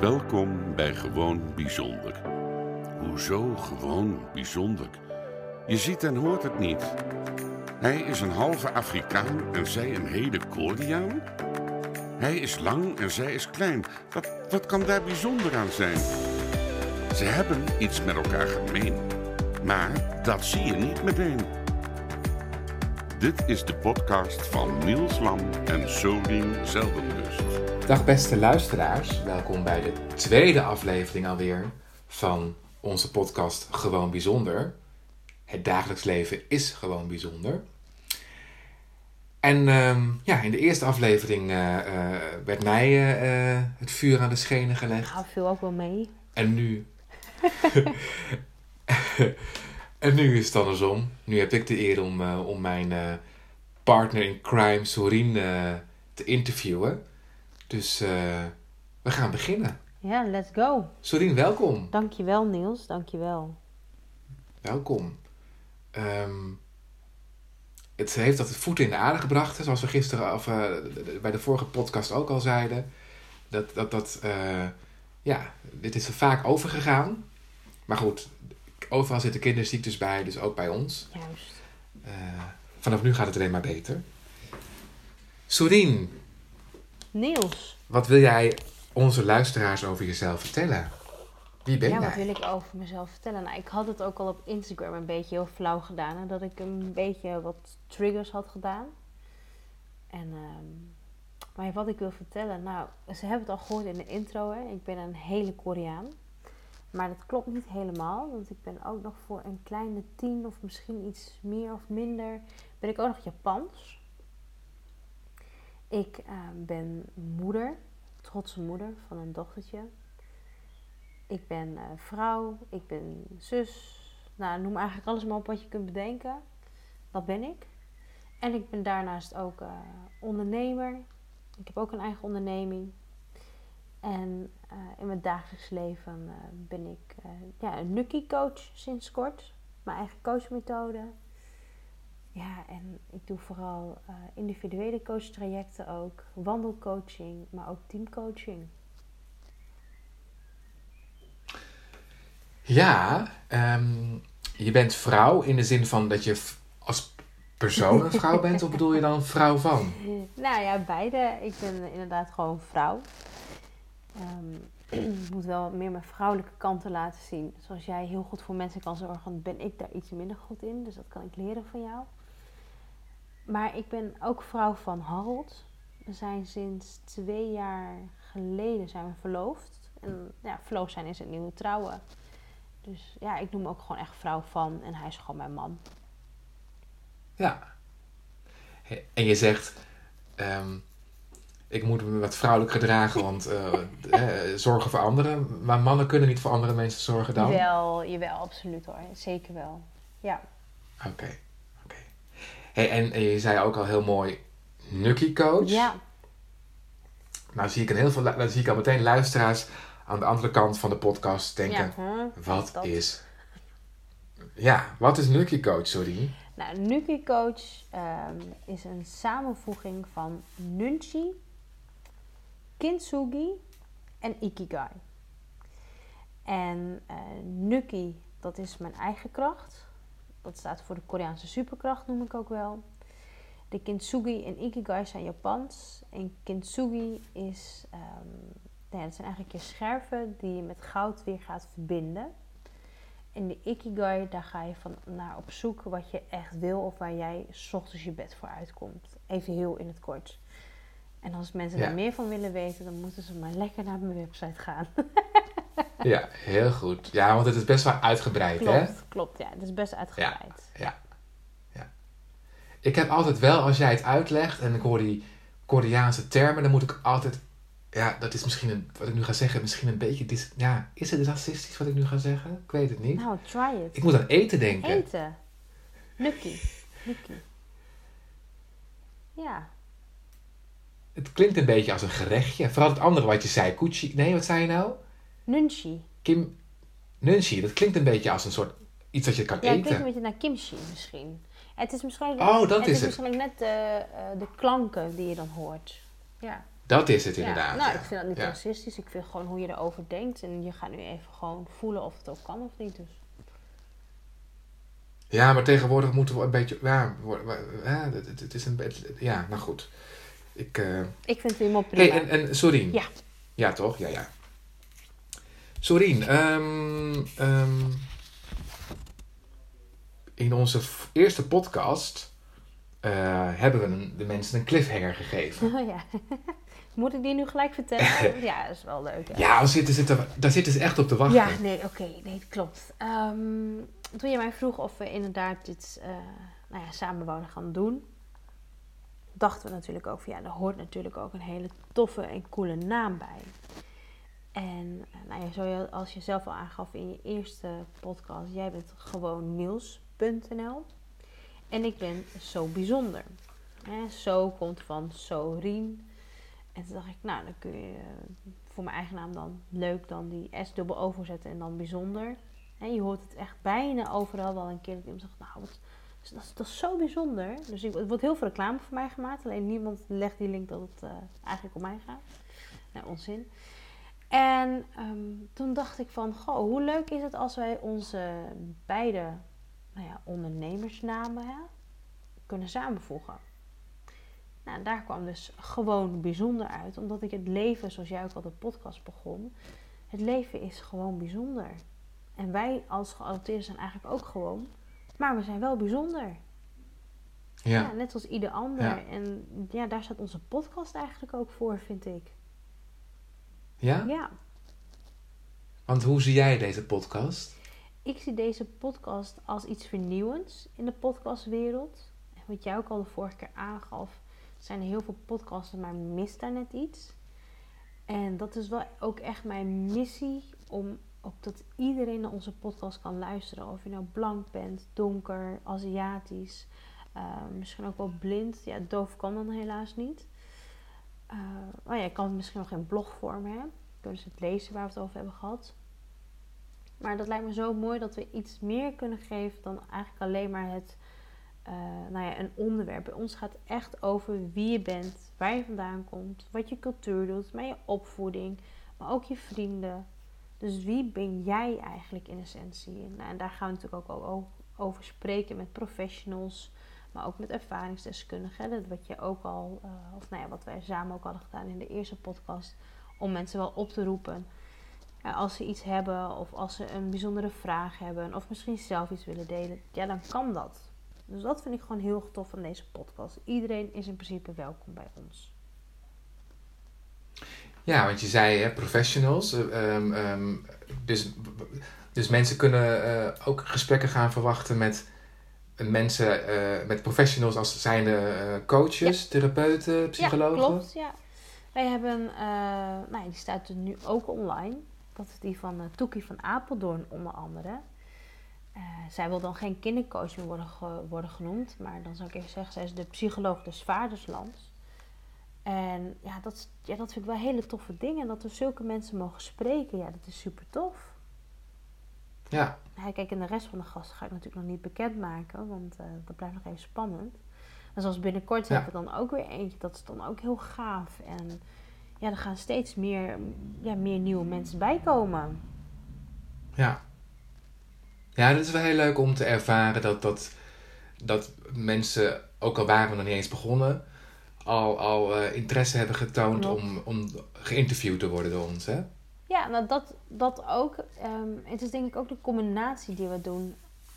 Welkom bij Gewoon Bijzonder. Hoezo gewoon bijzonder? Je ziet en hoort het niet. Hij is een halve Afrikaan en zij een hele Koreaan? Hij is lang en zij is klein. Wat, wat kan daar bijzonder aan zijn? Ze hebben iets met elkaar gemeen. Maar dat zie je niet meteen. Dit is de podcast van Niels Lam en Solien Zeldenrust. Dag beste luisteraars, welkom bij de tweede aflevering alweer van onze podcast Gewoon Bijzonder. Het dagelijks leven is gewoon bijzonder. En ehm, ja, in de eerste aflevering eh, eh, werd mij eh, het vuur aan de schenen gelegd. Nou, viel ook wel mee. En nu. en nu is het andersom. Nu heb ik de eer om, om mijn partner in crime, Sorien, eh, te interviewen. Dus eh, we gaan beginnen. Ja, let's go. Sorien, welkom. Dankjewel Niels, dankjewel. Welkom. Ehm, het heeft dat voeten in de aarde gebracht, zoals we gisteren of, eh, bij de vorige podcast ook al zeiden. Dat, dat, dat eh, ja, dit is er vaak overgegaan. Maar goed, overal zitten kinderziektes bij, dus ook bij ons. Juist. Vanaf nu gaat het alleen maar beter. Sorien, Niels, wat wil jij onze luisteraars over jezelf vertellen? Wie ben ja, jij? wat wil ik over mezelf vertellen? Nou, ik had het ook al op Instagram een beetje heel flauw gedaan. Hè, dat ik een beetje wat triggers had gedaan. En, ehm, maar wat ik wil vertellen, nou, ze hebben het al gehoord in de intro. Hè. Ik ben een hele Koreaan. Maar dat klopt niet helemaal, want ik ben ook nog voor een kleine tien of misschien iets meer of minder, ben ik ook nog Japans. Ik eh, ben moeder, trotse moeder van een dochtertje. Ik ben eh, vrouw, ik ben zus. Nou, noem eigenlijk alles maar op wat je kunt bedenken. Dat ben ik. En ik ben daarnaast ook eh, ondernemer. Ik heb ook een eigen onderneming. En eh, in mijn dagelijks leven ben ik ja, een Nuki coach sinds kort. Mijn eigen coachmethode. Ja, en ik doe vooral eh, individuele coachtrajecten ook. Wandelcoaching, maar ook teamcoaching. Ja, ehm, je bent vrouw in de zin van dat je als persoon een vrouw bent, of bedoel je dan vrouw van? Nou ja, beide. Ik ben inderdaad gewoon vrouw. Ehm, ik moet wel meer mijn vrouwelijke kanten laten zien. Zoals jij heel goed voor mensen kan zorgen, ben ik daar iets minder goed in. Dus dat kan ik leren van jou. Maar ik ben ook vrouw van Harold. We zijn sinds twee jaar geleden zijn we verloofd. En ja, verloofd zijn is het nieuwe trouwen. Dus ja, ik noem me ook gewoon echt vrouw van. En hij is gewoon mijn man. Ja. En je zegt, ehm, ik moet me wat vrouwelijk gedragen, want eh, eh, zorgen voor anderen. Maar mannen kunnen niet voor andere mensen zorgen dan? Jawel, jawel, absoluut hoor. Zeker wel. Ja. oké. Hey, en, je zei ook al heel mooi, Nucky coach. Ja, Nou zie ik, een heel veel, dan zie ik al meteen luisteraars aan de andere kant van de podcast denken, ja. huh? wat dat? is... Ja, wat is Nucky coach, sorry? Nou, Nuki Coach ehm, is een samenvoeging van Nunchi, Kintsugi en Ikigai. En eh Nuki, dat is mijn eigen kracht. Dat staat voor de Koreaanse superkracht, noem ik ook wel. De Kintsugi en Ikigai zijn Japans. En Kintsugi is, nou ja, dat zijn eigenlijk je scherven die je met goud weer gaat verbinden. En de Ikigai, daar ga je van naar op zoek wat je echt wil of waar jij 's ochtends je bed voor uitkomt. Even heel in het kort. En als mensen Ja. daar meer van willen weten, dan moeten ze maar lekker naar mijn website gaan. Ja, heel goed. Ja, want het is best wel uitgebreid, hè? klopt, klopt, ja. Het is best uitgebreid. Ja, ja. Ik heb altijd wel, als jij het uitlegt en ik hoor die Koreaanse termen, dan moet ik altijd. Ja, dat is misschien een, wat ik nu ga zeggen, misschien een beetje. dis- ja, is het racistisch wat ik nu ga zeggen? Ik weet het niet. Nou, try it. Ik moet aan eten denken. Eten. Nuki. Nuki. Ja. Het klinkt een beetje als een gerechtje. Vooral het andere wat je zei. Kuchi. Nee, wat zei je nou? Nunchi. Kim. Nunchi. Dat klinkt een beetje als een soort. iets dat je kan Ja, het klinkt eten. een beetje naar kimchi misschien. Het is misschien, Oh, dat het is is het. misschien net de, eh, de klanken die je dan hoort. Ja. Dat is het Ja, inderdaad. Nou, ja. ik vind dat niet Ja. racistisch. Ik vind gewoon hoe je erover denkt. En je gaat nu even gewoon voelen of het ook kan of niet. Dus. Ja, maar tegenwoordig moeten we een beetje. Ja, ja het, het- is een beetje. Ja, nou goed. Ik. eh, Ik vind het helemaal prima. Hey, en, en Sorien. Ja. Ja, toch? Ja, ja. Sorien, ehm, ehm, in onze eerste podcast eh, hebben we een- de mensen een cliffhanger gegeven. Oh ja. Moet ik die nu gelijk vertellen? ja, dat is wel leuk. hè? Ja, daar zitten daar zitten ze echt op te wachten. Ja, nee, oké, nee, dat klopt. Ehm, toen je mij vroeg of we inderdaad dit eh, nou ja, samen wouden gaan doen, dachten we natuurlijk ook van ja, daar hoort natuurlijk ook een hele toffe en coole naam bij. En eh, nou ja, zoals je zelf al aangaf in je eerste podcast, jij bent gewoon Niels.nl en ik ben zo bijzonder. Hè, zo komt van Sorien. En toen dacht ik, nou, dan kun je eh, voor mijn eigen naam dan leuk dan die S dubbel overzetten en dan bijzonder. En je hoort het echt bijna overal wel een keer dat iemand zegt, nou, wat, dat, is, dat is zo bijzonder. Dus ik, er wordt heel veel reclame voor mij gemaakt. Alleen niemand legt die link dat het eh, eigenlijk om mij gaat. Nou, onzin. En ehm, toen dacht ik van, goh, hoe leuk is het als wij onze beide nou ja, ondernemersnamen hè, kunnen samenvoegen. Nou, daar kwam dus gewoon bijzonder uit. Omdat ik het leven, zoals jij ook al de podcast begon. Het leven is gewoon bijzonder. En wij als geadopteerden zijn eigenlijk ook gewoon. Maar we zijn wel bijzonder. Ja. Ja. net als ieder ander. Ja. En ja, daar staat onze podcast eigenlijk ook voor, vind ik. Ja? Ja, Want hoe zie jij deze podcast? ik zie deze podcast als iets vernieuwends in de podcastwereld. Wat jij ook al de vorige keer aangaf, zijn er heel veel podcasts, maar mist daar net iets. En dat is wel ook echt mijn missie om ook dat iedereen naar onze podcast kan luisteren. Of je nou blank bent, donker, Aziatisch, eh, misschien ook wel blind. Ja, doof kan dan helaas niet. Eh oh ja, je kan misschien nog in blogvorm hebben. Kunnen ze het lezen waar we het over hebben gehad. Maar dat lijkt me zo mooi dat we iets meer kunnen geven dan eigenlijk alleen maar het, eh, nou ja, een onderwerp. Bij ons gaat het echt over wie je bent, waar je vandaan komt, wat je cultuur doet, maar je opvoeding, maar ook je vrienden. Dus wie ben jij eigenlijk in essentie? En, nou, en daar gaan we natuurlijk ook over spreken met professionals, maar ook met ervaringsdeskundigen. Dat wat je ook al, eh, of nou ja, wat wij samen ook hadden gedaan in de eerste podcast, om mensen wel op te roepen. Als ze iets hebben of als ze een bijzondere vraag hebben of misschien zelf iets willen delen, ja, dan kan dat. Dus dat vind ik gewoon heel tof van deze podcast. Iedereen is in principe welkom bij ons. Ja, want je zei hè, professionals. eh, ehm, ehm, dus, dus mensen kunnen eh, ook gesprekken gaan verwachten met mensen, eh, met professionals als zijnde eh, coaches, therapeuten, psychologen. Ja, klopt. Ja. Wij hebben, eh, nou ja, die staat er nu ook online. Dat is die van Toekie van Apeldoorn onder andere. Uh, zij wil dan geen kindercoach meer worden, ge worden genoemd. Maar dan zou ik even zeggen, zij is de psycholoog des vaderslands. En ja dat, ja, dat vind ik wel hele toffe dingen. En dat we zulke mensen mogen spreken, ja, dat is super tof. Ja. Kijk, en de rest van de gasten ga ik natuurlijk nog niet bekendmaken. Want uh, dat blijft nog even spannend. En zoals binnenkort ja. hebben we dan ook weer eentje. Dat is dan ook heel gaaf. En ja, er gaan steeds meer, ja, meer nieuwe mensen bij komen. Ja. Ja, dat is wel heel leuk om te ervaren dat, dat, dat mensen, ook al waren we nog niet eens begonnen, al, al uh, interesse hebben getoond om, om geïnterviewd te worden door ons. Hè? Ja, nou dat, dat ook. Um, het is denk ik ook de combinatie die we doen.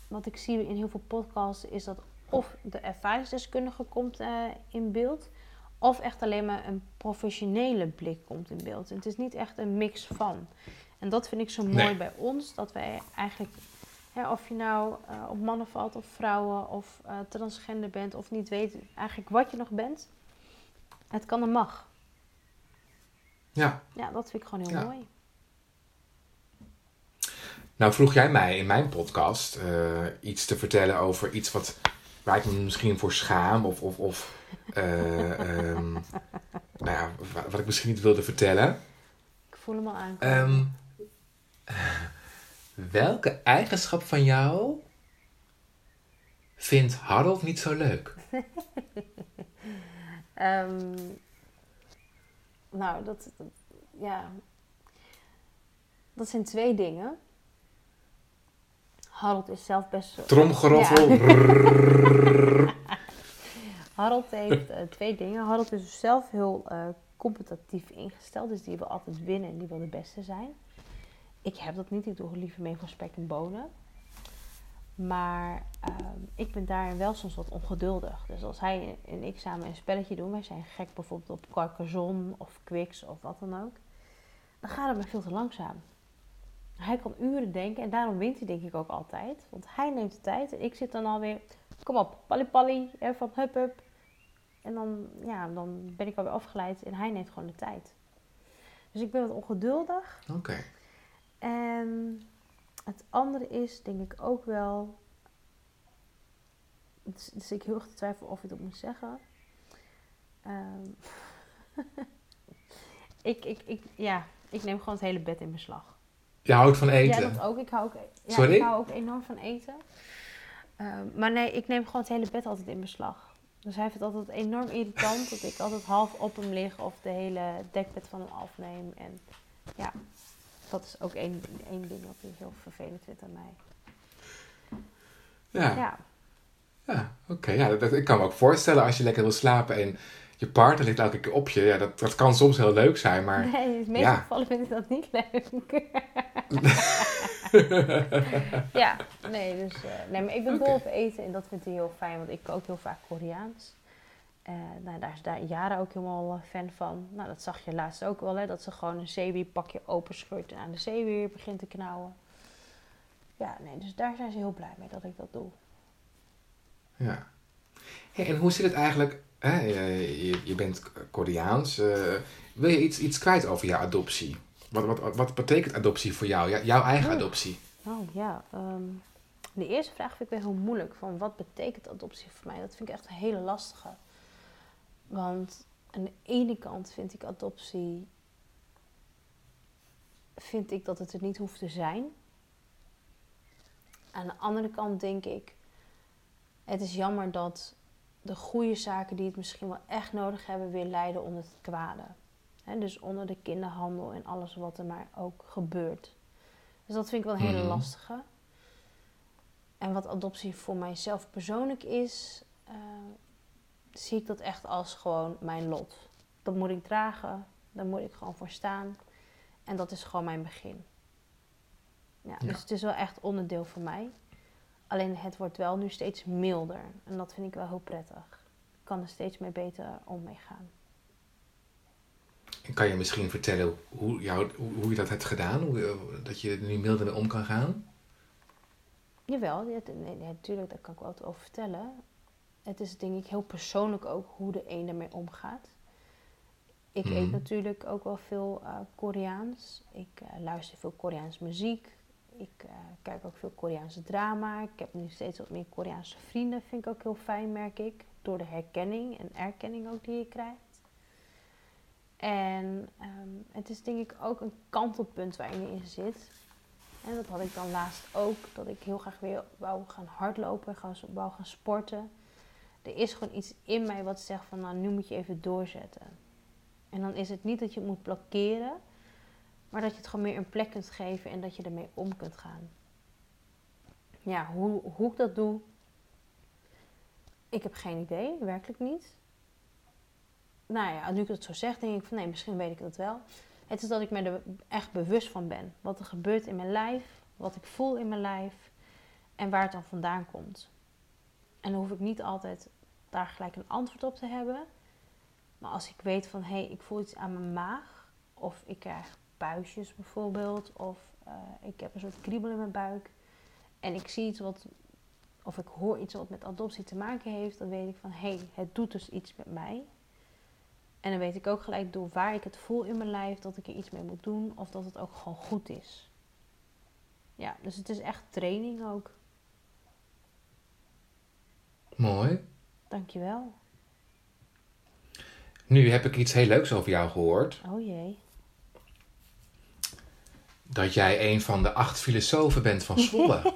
Wat ik zie in heel veel podcasts is dat of de ervaringsdeskundige komt uh, in beeld, of echt alleen maar een professionele blik komt in beeld. En het is niet echt een mix van. En dat vind ik zo mooi Nee. bij ons, dat wij eigenlijk, hè, of je nou uh, op mannen valt of vrouwen, of uh, transgender bent, of niet weet eigenlijk wat je nog bent, het kan en mag. Ja. Ja, dat vind ik gewoon heel Ja. mooi. Nou vroeg jij mij in mijn podcast uh, iets te vertellen over iets wat, waar ik me misschien voor schaam of, of, of uh, um, nou ja, wat ik misschien niet wilde vertellen. Ik voel hem al aan. Um, welke eigenschap van jou vindt Harold niet zo leuk? um, Nou, dat, dat- ja. Dat zijn twee dingen. Harold is zelf best. Tromgeroffel. Ja. Harold heeft eh, twee dingen. Harold is dus zelf heel eh, competitief ingesteld. Dus die wil altijd winnen en die wil de beste zijn. Ik heb dat niet. Ik doe liever mee voor spek en bonen. Maar ehm, ik ben daarin wel soms wat ongeduldig. Dus als hij en ik samen een spelletje doen, wij zijn gek bijvoorbeeld op Carcassonne of Quicks of wat dan ook, dan gaat het me veel te langzaam. Hij kan uren denken en daarom wint hij denk ik ook altijd. Want hij neemt de tijd en ik zit dan alweer, kom op, palli palli, hè, van hup hup. En dan, ja, dan ben ik alweer afgeleid en hij neemt gewoon de tijd. Dus ik ben wat ongeduldig. Oké. En het andere is, denk ik ook wel. Dus, dus ik heel erg te twijfelen of ik dat moet zeggen. Ehm, ik, ik, ik, ja, ik neem gewoon het hele bed in beslag. Je houdt van Ja, eten. dat ook. Ik hou ook, ja, Sorry? ik hou ook enorm van eten. Ehm, maar nee, ik neem gewoon het hele bed altijd in beslag. Dus hij vindt het altijd enorm irritant dat ik altijd half op hem lig of de hele dekbed van hem afneem. En ja, dat is ook één, één ding wat hij heel vervelend vindt aan mij. Ja. Ja, Ja, oké. Ja, dat, ik kan me ook voorstellen als je lekker wil slapen en je partner ligt elke keer op je. Ja, dat, dat kan soms heel leuk zijn, maar... nee, in de meeste ja. gevallen vind ik dat niet leuk. ja, nee, dus, eh, nee, maar ik ben dol op eten en dat vindt hij heel fijn, want ik kook heel vaak Koreaans. Eh, nou, daar is daar Jara ook helemaal eh, fan van. Nou, dat zag je laatst ook wel, hè, dat ze gewoon een zeewierpakje openscheurt en aan de zeewier begint te knauwen. Ja, nee, dus daar zijn ze heel blij mee dat ik dat doe. Ja. Hey, en hoe zit het eigenlijk? Hè? Je, je, je bent Koreaans. wil je iets, iets kwijt over jouw adoptie? Wat, wat, wat betekent adoptie voor jou? Jouw eigen adoptie? Oh ja, ehm, de eerste vraag vind ik wel heel moeilijk. Van wat betekent adoptie voor mij? Dat vind ik echt een hele lastige. Want aan de ene kant vind ik adoptie. Vind ik dat het er niet hoeft te zijn. Aan de andere kant denk ik. Het is jammer dat de goede zaken die het misschien wel echt nodig hebben, weer leiden onder het kwade. Dus onder de kinderhandel en alles wat er maar ook gebeurt. Dus dat vind ik wel een hele Mhm. lastige. En wat adoptie voor mijzelf persoonlijk is, eh, zie ik dat echt als gewoon mijn lot. Dat moet ik dragen, daar moet ik gewoon voor staan. En dat is gewoon mijn begin. Ja, Ja. Dus het is wel echt onderdeel van mij. Alleen het wordt wel nu steeds milder. En dat vind ik wel heel prettig. Ik kan er steeds mee beter om mee gaan. En kan je misschien vertellen hoe, jou, hoe, je dat hebt gedaan? Hoe, eh, dat je er nu milder mee om kan gaan? Jawel, ja, nee, natuurlijk, daar kan ik wel wat over vertellen. Het is denk ik heel persoonlijk ook hoe de een ermee omgaat. Ik Mhm. eet natuurlijk ook wel veel eh, Koreaans. Ik eh, luister veel Koreaans muziek. Ik kijk ook veel Koreaanse drama. Ik heb nu steeds wat meer Koreaanse vrienden. Vind ik ook heel fijn, merk ik. Door de herkenning en erkenning ook die je krijgt. En ehm, het is denk ik ook een kantelpunt waar je in zit. En dat had ik dan laatst ook, dat ik heel graag weer wou gaan hardlopen, gaan, wou gaan sporten. Er is gewoon iets in mij wat zegt van, nou nu moet je even doorzetten. En dan is het niet dat je het moet blokkeren, maar dat je het gewoon meer een plek kunt geven en dat je ermee om kunt gaan. Ja, hoe, hoe ik dat doe, ik heb geen idee, werkelijk niet. Nou ja, nu ik het zo zeg, denk ik van nee, misschien weet ik het wel. Het is dat ik me er echt bewust van ben. Wat er gebeurt in mijn lijf, wat ik voel in mijn lijf en waar het dan vandaan komt. En dan hoef ik niet altijd daar gelijk een antwoord op te hebben. Maar als ik weet van hé, hey, ik voel iets aan mijn maag, of ik krijg buisjes bijvoorbeeld, of eh, ik heb een soort kriebel in mijn buik en ik zie iets wat, of ik hoor iets wat met adoptie te maken heeft, dan weet ik van hé, hey, het doet dus iets met mij. En dan weet ik ook gelijk door waar ik het voel in mijn lijf dat ik er iets mee moet doen of dat het ook gewoon goed is. Ja, dus het is echt training ook. Mooi. Dankjewel. Nu heb ik iets heel leuks over jou gehoord. Oh jee. Dat jij een van de acht filosofen bent van Zwolle.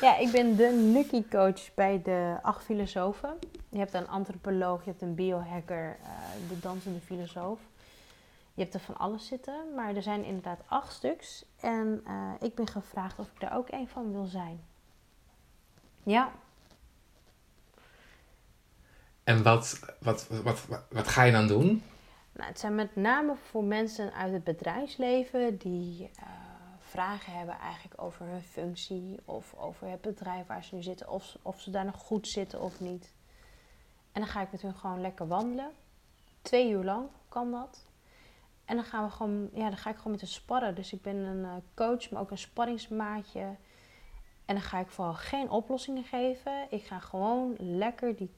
Ja, ik ben de Nucky coach bij de acht filosofen. Je hebt een antropoloog, je hebt een biohacker, eh, de dansende filosoof. Je hebt er van alles zitten, maar er zijn inderdaad acht stuks. En eh, ik ben gevraagd of ik daar ook een van wil zijn. Ja, En wat, wat, wat, wat, wat ga je dan doen? Nou, het zijn met name voor mensen uit het bedrijfsleven die eh, vragen hebben eigenlijk over hun functie of over het bedrijf waar ze nu zitten, of, of ze daar nog goed zitten of niet. En dan ga ik met hun gewoon lekker wandelen. Twee uur lang kan dat. En dan gaan we gewoon, ja, dan ga ik gewoon met hen sparren. Dus ik ben een eh, coach, maar ook een sparringsmaatje. En dan ga ik vooral geen oplossingen geven. Ik ga gewoon lekker die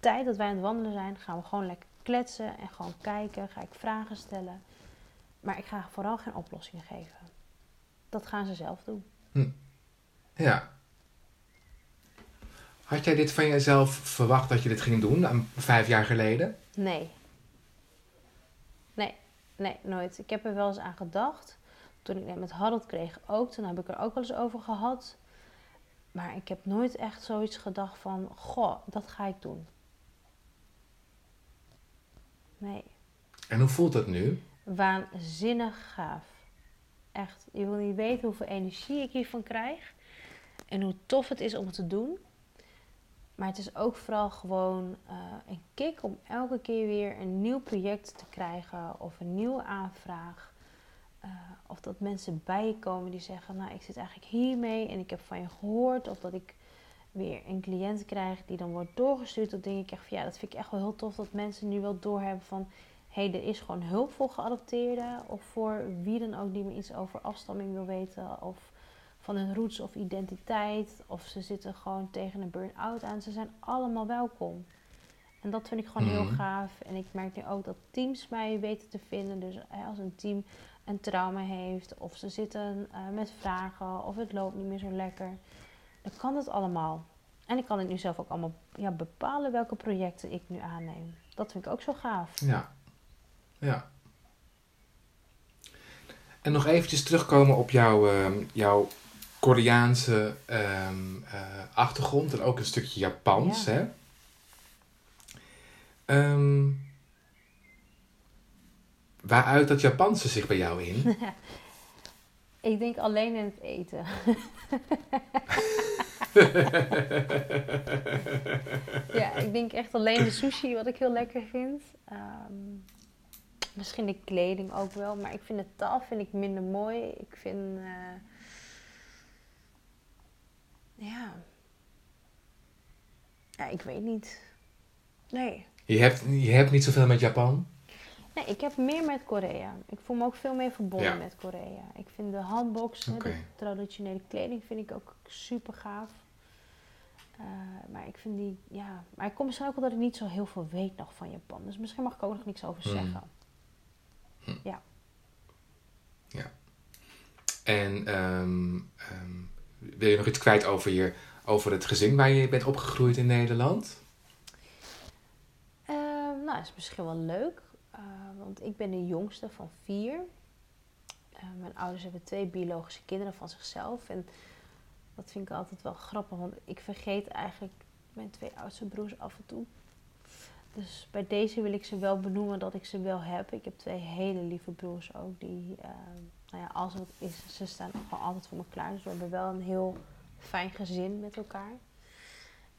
tijd dat wij aan het wandelen zijn, gaan we gewoon lekker kletsen en gewoon kijken. Ga ik vragen stellen. Maar ik ga vooral geen oplossingen geven. Dat gaan ze zelf doen. Ja. Had jij dit van jezelf verwacht dat je dit ging doen aan vijf jaar geleden? Nee. Nee, nee, nooit. Ik heb er wel eens aan gedacht. Toen ik net met Harold kreeg ook, toen heb ik er ook wel eens over gehad. Maar ik heb nooit echt zoiets gedacht van, goh, dat ga ik doen. Nee. En hoe voelt dat nu? waanzinnig gaaf. Echt, je wil niet weten hoeveel energie ik hiervan krijg. En hoe tof het is om het te doen. Maar het is ook vooral gewoon eh, een kick om elke keer weer een nieuw project te krijgen. Of een nieuwe aanvraag. Eh, of dat mensen bij je komen die zeggen, nou ik zit eigenlijk hiermee en ik heb van je gehoord. Of dat ik weer een cliënt krijg die dan wordt doorgestuurd. Dan denk ik echt van ja, dat vind ik echt wel heel tof dat mensen nu wel doorhebben van hé, er is gewoon hulp voor geadopteerden. Of voor wie dan ook die me iets over afstamming wil weten. Of van hun roots of identiteit. Of ze zitten gewoon tegen een burn-out aan. Ze zijn allemaal welkom. En dat vind ik gewoon heel Mhm. gaaf. En ik merk nu ook dat teams mij weten te vinden. Dus hè, als een team een trauma heeft. Of ze zitten eh, met vragen. Of het loopt niet meer zo lekker. Dan kan het allemaal. En ik kan het nu zelf ook allemaal ja, bepalen welke projecten ik nu aanneem. Dat vind ik ook zo gaaf. Ja. Ja. En nog eventjes terugkomen op jouw, ehm, jouw Koreaanse ehm, eh, achtergrond en ook een stukje Japans, Ja. hè? Ehm, waaruit dat Japanse zich bij jou in? Ik denk alleen in het eten. ja, ik denk echt alleen de sushi wat ik heel lekker vind. Ehm, misschien de kleding ook wel, maar ik vind de taal vind ik minder mooi. Ik vind... eh, ja... Ja, ik weet niet. Nee. Je hebt, je hebt niet zoveel met Japan? Nee, ik heb meer met Korea. Ik voel me ook veel meer verbonden Ja. met Korea. Ik vind de handbox, hè, Oké. de traditionele kleding, vind ik ook super gaaf. Eh, maar ik vind die, ja... Maar ik kom misschien ook omdat ik niet zo heel veel weet nog van Japan. Dus misschien mag ik ook nog niks over Hmm. zeggen. En ehm, ehm, wil je nog iets kwijt over, je, over het gezin waar je bent opgegroeid in Nederland? Eh, nou, dat is misschien wel leuk. eh, want ik ben de jongste van vier. Eh, mijn ouders hebben twee biologische kinderen van zichzelf. En dat vind ik altijd wel grappig. Want ik vergeet eigenlijk mijn twee oudste broers af en toe. Dus bij deze wil ik ze wel benoemen dat ik ze wel heb. Ik heb twee hele lieve broers ook. Die, nou ja, als het is, ze staan gewoon altijd voor me klaar. Dus we hebben wel een heel fijn gezin met elkaar.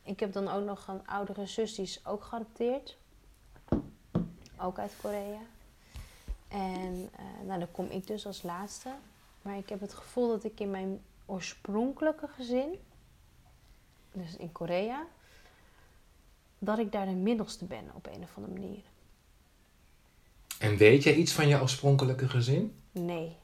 Ik heb dan ook nog een oudere zus, die is ook geadopteerd. Ook uit Korea. En eh, nou, dan kom ik dus als laatste. Maar ik heb het gevoel dat ik in mijn oorspronkelijke gezin, dus in Korea, dat ik daar de middelste ben op een of andere manier. En weet jij iets van je oorspronkelijke gezin? Nee,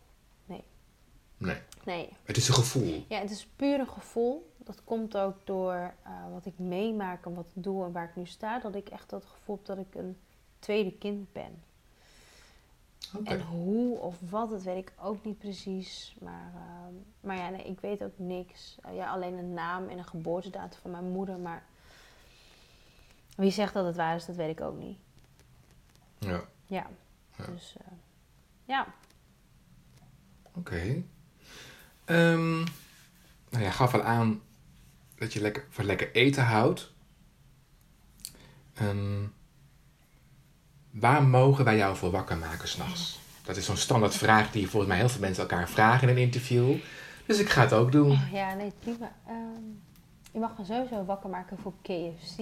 Nee. nee. Het is een gevoel. Ja, het is puur een gevoel. Dat komt ook door eh, wat ik meemaak en wat ik doe en waar ik nu sta. Dat ik echt dat gevoel heb dat ik een tweede kind ben. En hoe of wat, dat weet ik ook niet precies. Maar, ehm, maar ja, nee, ik weet ook niks. Eh, ja, alleen een naam en een geboortedatum van mijn moeder. Maar wie zegt dat het waar is, dat weet ik ook niet. Ja. Ja, Ja. dus eh, ja. Oké. Ehm, nou, jij gaf al aan dat je lekker, van lekker eten houdt. Ehm, waar mogen wij jou voor wakker maken s'nachts? Dat is zo'n standaard vraag die volgens mij heel veel mensen elkaar vragen in een interview. Dus ik ga het ook doen. Oh, ja, nee, prima. Ehm, je mag me sowieso wakker maken voor KFC.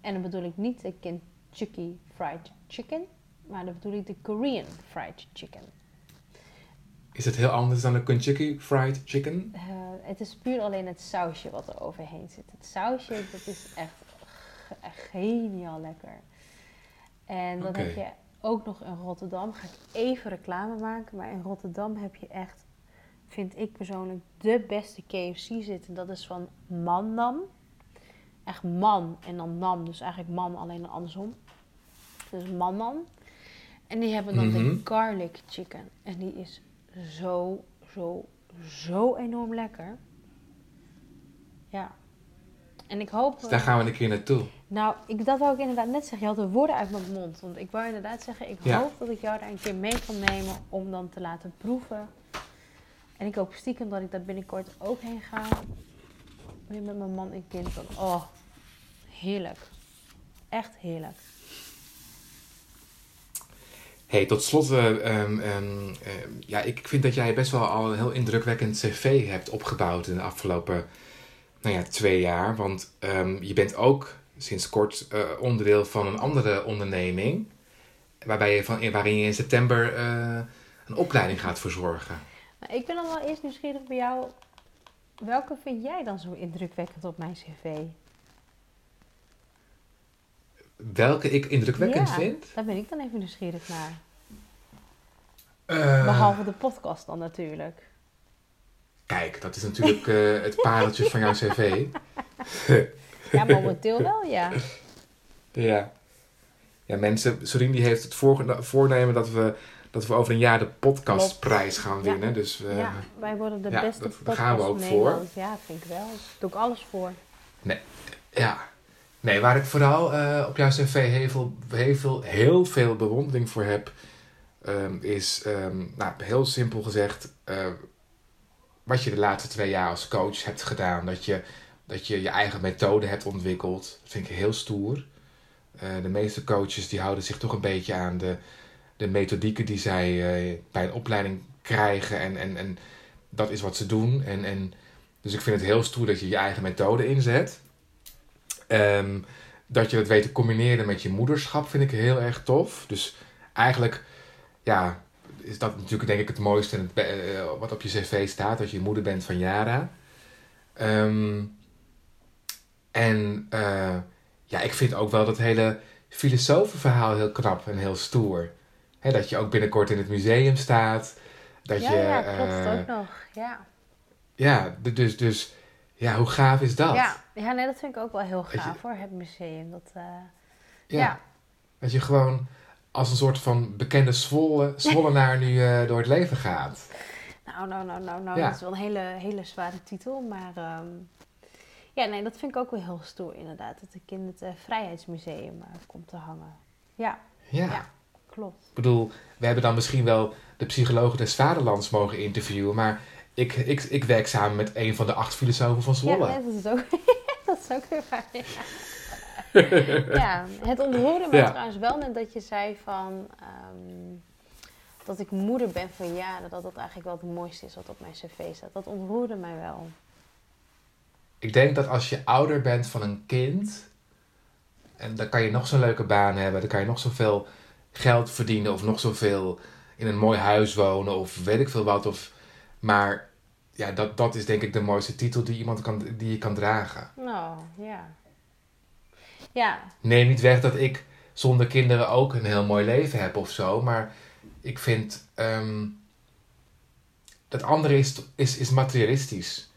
En dan bedoel ik niet de Kentucky Fried Chicken, maar dan bedoel ik de Korean Fried Chicken. Is het heel anders dan een Kentucky Fried Chicken? Eh, het is puur alleen het sausje wat er overheen zit. Het sausje, dat is echt, ge- echt geniaal lekker. En dan heb je ook nog in Rotterdam, ga ik even reclame maken, maar in Rotterdam heb je echt, vind ik persoonlijk, de beste KFC zitten. Dat is van Mandam. Echt man en dan nam, dus eigenlijk man alleen andersom. Dus Mandam. En die hebben dan de Mhm. garlic chicken. En die is zo, zo, zo enorm lekker. Ja. En ik hoop... Dus daar gaan we een keer naartoe. Nou, ik, dat wou ik inderdaad net zeggen. Je had de woorden uit mijn mond. Want ik wou inderdaad zeggen, ik Ja. hoop dat ik jou daar een keer mee kan nemen om dan te laten proeven. En ik hoop stiekem dat ik daar binnenkort ook heen ga. Weer met mijn man en kind. Dan, oh, heerlijk. Echt heerlijk. Hey, tot slot, eh, ehm, ehm, ehm, ja, ik vind dat jij best wel al een heel indrukwekkend cv hebt opgebouwd in de afgelopen nou ja, twee jaar. Want ehm, je bent ook sinds kort eh, onderdeel van een andere onderneming. Waarbij je van, waarin je in september eh, een opleiding gaat verzorgen. Ik ben dan wel eerst nieuwsgierig bij jou. Welke vind jij dan zo indrukwekkend op mijn cv? Welke ik indrukwekkend Ja, vind. Daar ben ik dan even nieuwsgierig naar. Eh, Behalve de podcast dan natuurlijk. Kijk, dat is natuurlijk eh, het pareltje van jouw cv. Ja, momenteel wel, ja. Ja. Ja, mensen, Sorien die heeft het voor, voornemen dat we, dat we over een jaar de podcastprijs gaan Ja. winnen. Dus eh, ja, wij worden de ja, beste dat- podcast daar gaan we ook voor. Ja, dat vind ik wel. Daar doe ik alles voor. ja. Nee, waar ik vooral eh, op jouw cv heel veel, heel veel, bewondering voor heb, ehm, is, ehm, nou, heel simpel gezegd, eh, wat je de laatste twee jaar als coach hebt gedaan. Dat je dat je, je eigen methode hebt ontwikkeld. Dat vind ik heel stoer. Eh, de meeste coaches die houden zich toch een beetje aan de, de methodieken die zij bij een opleiding krijgen. En, en, en dat is wat ze doen. En, en, dus ik vind het heel stoer dat je je eigen methode inzet. Ehm, dat je dat weet te combineren met je moederschap vind ik heel erg tof. Dus eigenlijk, ja, is dat natuurlijk denk ik het mooiste het eh, wat op je cv staat. Dat je moeder bent van Yara. Ehm, en eh, ja, ik vind ook wel dat hele filosofenverhaal heel knap en heel stoer. Dat je ook binnenkort in het museum staat. Dat ja, je, ja, klopt eh, ook nog. Ja. Ja, dus, dus ja, hoe gaaf is dat? Ja. ja, nee, dat vind ik ook wel heel je- gaaf hoor, het museum. Dat, eh, Ja. ja. Dat je gewoon als een soort van bekende zwolle, zwollenaar nu eh, door het leven gaat. Nou, nou, nou, nou, nou. Ja. Dat is wel een hele, hele zware titel. Maar ehm, ja, nee, dat vind ik ook wel heel stoer inderdaad. Dat ik in het eh, Vrijheidsmuseum komt te hangen. Ja, Ja. Ja. klopt. Ik bedoel, we hebben dan misschien wel de psychologen des vaderlands mogen interviewen, maar ik, ik, ik werk samen met een van de acht filosofen van Zwolle. Ja, dat is ook, dat is ook weer waar. Ja. ja, het ontroerde me Ja. trouwens wel net dat je zei van... ehm, dat ik moeder ben van jaren. Dat dat eigenlijk wel het mooiste is wat op mijn cv staat. Dat ontroerde mij wel. Ik denk dat als je ouder bent van een kind, en dan kan je nog zo'n leuke baan hebben, dan kan je nog zoveel geld verdienen of nog zoveel in een mooi huis wonen of weet ik veel wat. Of, maar ja, dat, dat is denk ik de mooiste titel die, iemand kan, die je kan dragen. Nou, ja. Ja, Neem niet weg dat ik zonder kinderen ook een heel mooi leven heb of zo, maar ik vind ehm, dat andere is, is, is materialistisch.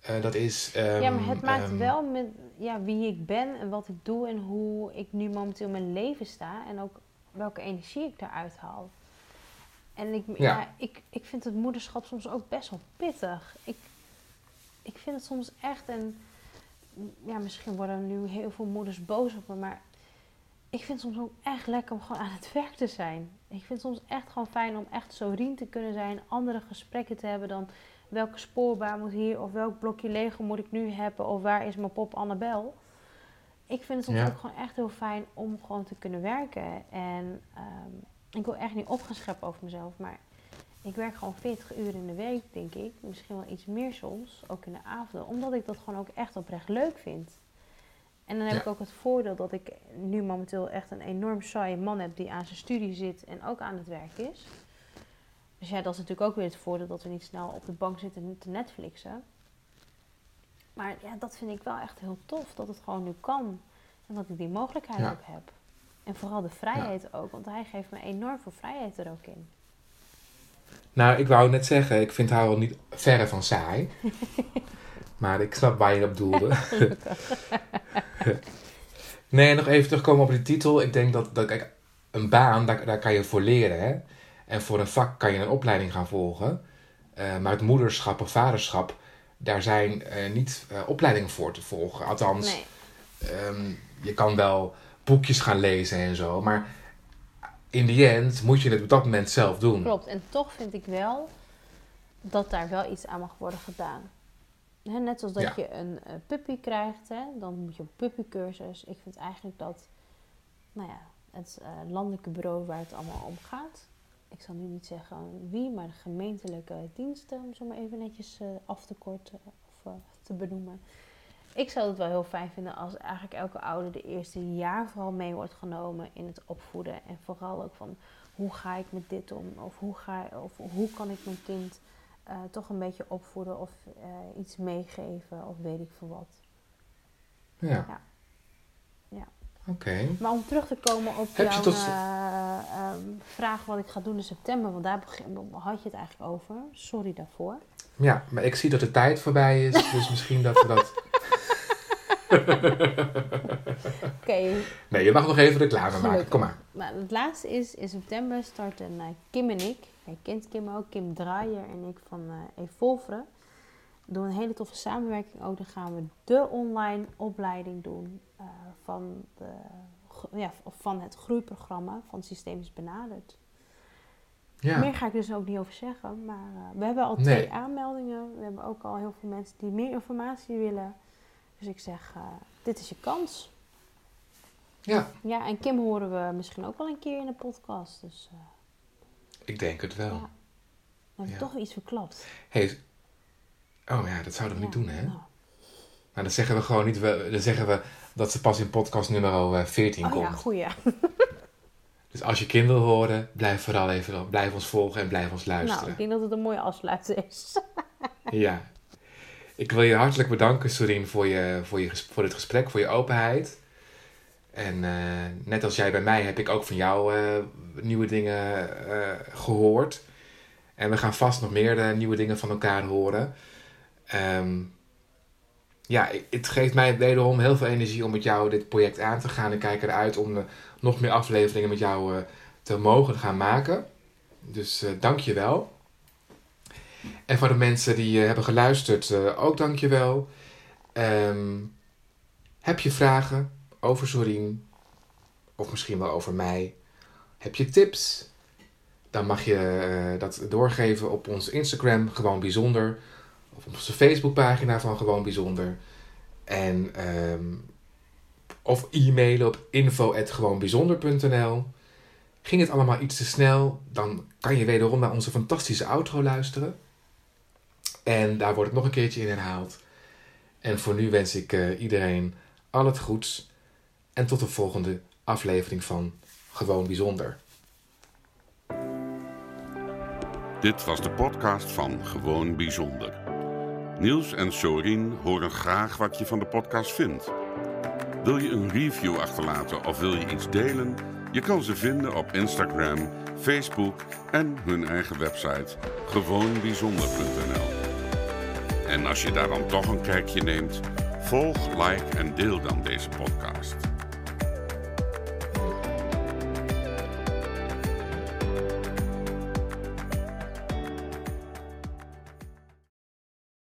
Eh, dat is. ehm, ja, maar het maakt ehm, wel met ja, wie ik ben en wat ik doe en hoe ik nu momenteel in mijn leven sta. En ook welke energie ik daaruit haal. En ik, ja. Ja. ik, ik vind het moederschap soms ook best wel pittig. Ik, ik vind het soms echt, en ja, misschien worden nu heel veel moeders boos op me, maar ik vind het soms ook echt lekker om gewoon aan het werk te zijn. Ik vind het soms echt gewoon fijn om echt zo rien te kunnen zijn, andere gesprekken te hebben dan welke spoorbaan moet hier of welk blokje Lego moet ik nu hebben of waar is mijn pop Annabel. ik vind het soms Ja. ook gewoon echt heel fijn om gewoon te kunnen werken. En ehm, ik wil echt niet opgeschept over mezelf, maar ik werk gewoon 40 uur in de week, denk ik. Misschien wel iets meer soms, ook in de avonden. Omdat ik dat gewoon ook echt oprecht leuk vind. En dan heb Ja. ik ook het voordeel dat ik nu momenteel echt een enorm saaie man heb die aan zijn studie zit en ook aan het werk is. Dus ja, dat is natuurlijk ook weer het voordeel dat we niet snel op de bank zitten te Netflixen. Maar ja, dat vind ik wel echt heel tof, dat het gewoon nu kan. En dat ik die mogelijkheid Ja. ook heb. En vooral de vrijheid ook, want hij geeft me enorm veel vrijheid er ook in. Nou, ik wou net zeggen, ik vind haar wel niet verre van saai. maar ik snap waar je op doelde. nee, nog even terugkomen op die titel. Ik denk dat, dat kijk, een baan, daar, daar kan je voor leren. Hè? En voor een vak kan je een opleiding gaan volgen. Eh, maar het moederschap of vaderschap, daar zijn eh, niet eh, opleidingen voor te volgen. Althans, Nee, Ehm, je kan wel boekjes gaan lezen en zo, maar in die end moet je het op dat moment zelf doen. klopt. En toch vind ik wel dat daar wel iets aan mag worden gedaan. Hè, net zoals dat Ja. je een eh, puppy krijgt, hè, dan moet je op puppycursus. Ik vind eigenlijk dat, nou ja, het eh, landelijke bureau waar het allemaal om gaat. Ik zal nu niet zeggen wie, maar de gemeentelijke diensten, om zo maar even netjes eh, af te korten of te benoemen. Ik zou het wel heel fijn vinden als eigenlijk elke ouder de eerste jaar vooral mee wordt genomen in het opvoeden. En vooral ook van hoe ga ik met dit om? Of hoe, ga, of hoe kan ik mijn kind eh, toch een beetje opvoeden of eh, iets meegeven of weet ik veel wat. Ja. Ja. Ja. Oké. Maar om terug te komen op Heb jouw tot- eh, ehm, vraag wat ik ga doen in september, want daar had je het eigenlijk over. Sorry daarvoor. Ja, maar ik zie dat de tijd voorbij is, dus misschien dat we dat... Oké, Nee, je mag nog even reclame maken. Kom maar. Maar het laatste is, in september starten eh, Kim en ik, jij kent Kim ook, Kim Draaier en ik van Evolvere. We doen een hele toffe samenwerking ook. Dan gaan we de online opleiding doen eh, van, de, ja, van het groeiprogramma van Systemisch Benaderd. Ja. Meer ga ik dus ook niet over zeggen, maar we hebben al Nee. twee aanmeldingen. We hebben ook al heel veel mensen die meer informatie willen. Dus ik zeg, eh, dit is je kans. ja, Ja, en Kim horen we misschien ook wel een keer in de podcast. Dus eh ik denk het wel. ja, dan heb ik Ja. toch weer iets verklapt. Hey, oh ja, dat zouden we niet doen, hè? nou. Nou, dan zeggen we gewoon niet... We, dan zeggen we dat ze pas in podcast nummer eh, 14 Oh komt. ja, goeie. Dus als je kinderen horen, blijf vooral even... Blijf ons volgen en blijf ons Nou, luisteren. ik denk dat het een mooie afsluiter is. Ja. Ik wil je hartelijk bedanken, Sorien, voor, je, voor, je, voor dit gesprek, voor je openheid. En eh, net als jij bij mij heb ik ook van jou eh, nieuwe dingen eh, gehoord. En we gaan vast nog meer nieuwe dingen van elkaar horen. Ehm, ja, het geeft mij wederom heel veel energie om met jou dit project aan te gaan. Ik kijk eruit om nog meer afleveringen met jou te mogen gaan maken. Dus dank je wel. En voor de mensen die eh, hebben geluisterd, eh, ook dank je wel. Ehm, heb je vragen over Sorien? Of misschien wel over mij? Heb je tips? Dan mag je eh, dat doorgeven op onze Instagram, gewoon bijzonder. Of op onze Facebookpagina van Gewoon Bijzonder. En, ehm, of e-mailen op info.gewoonbijzonder.nl. Ging het allemaal iets te snel, dan kan je wederom naar onze fantastische outro luisteren. En daar wordt het nog een keertje in herhaald. En voor nu wens ik eh, iedereen al het goeds. En tot de volgende aflevering van Gewoon Bijzonder. Dit was de podcast van Gewoon Bijzonder. Niels en Sorien horen graag wat je van de podcast vindt. Wil je een review achterlaten of wil je iets delen? Je kan ze vinden op Instagram, Facebook en hun eigen website gewoonbijzonder.nl. En als je daar dan toch een kijkje neemt, volg, like en deel dan deze podcast.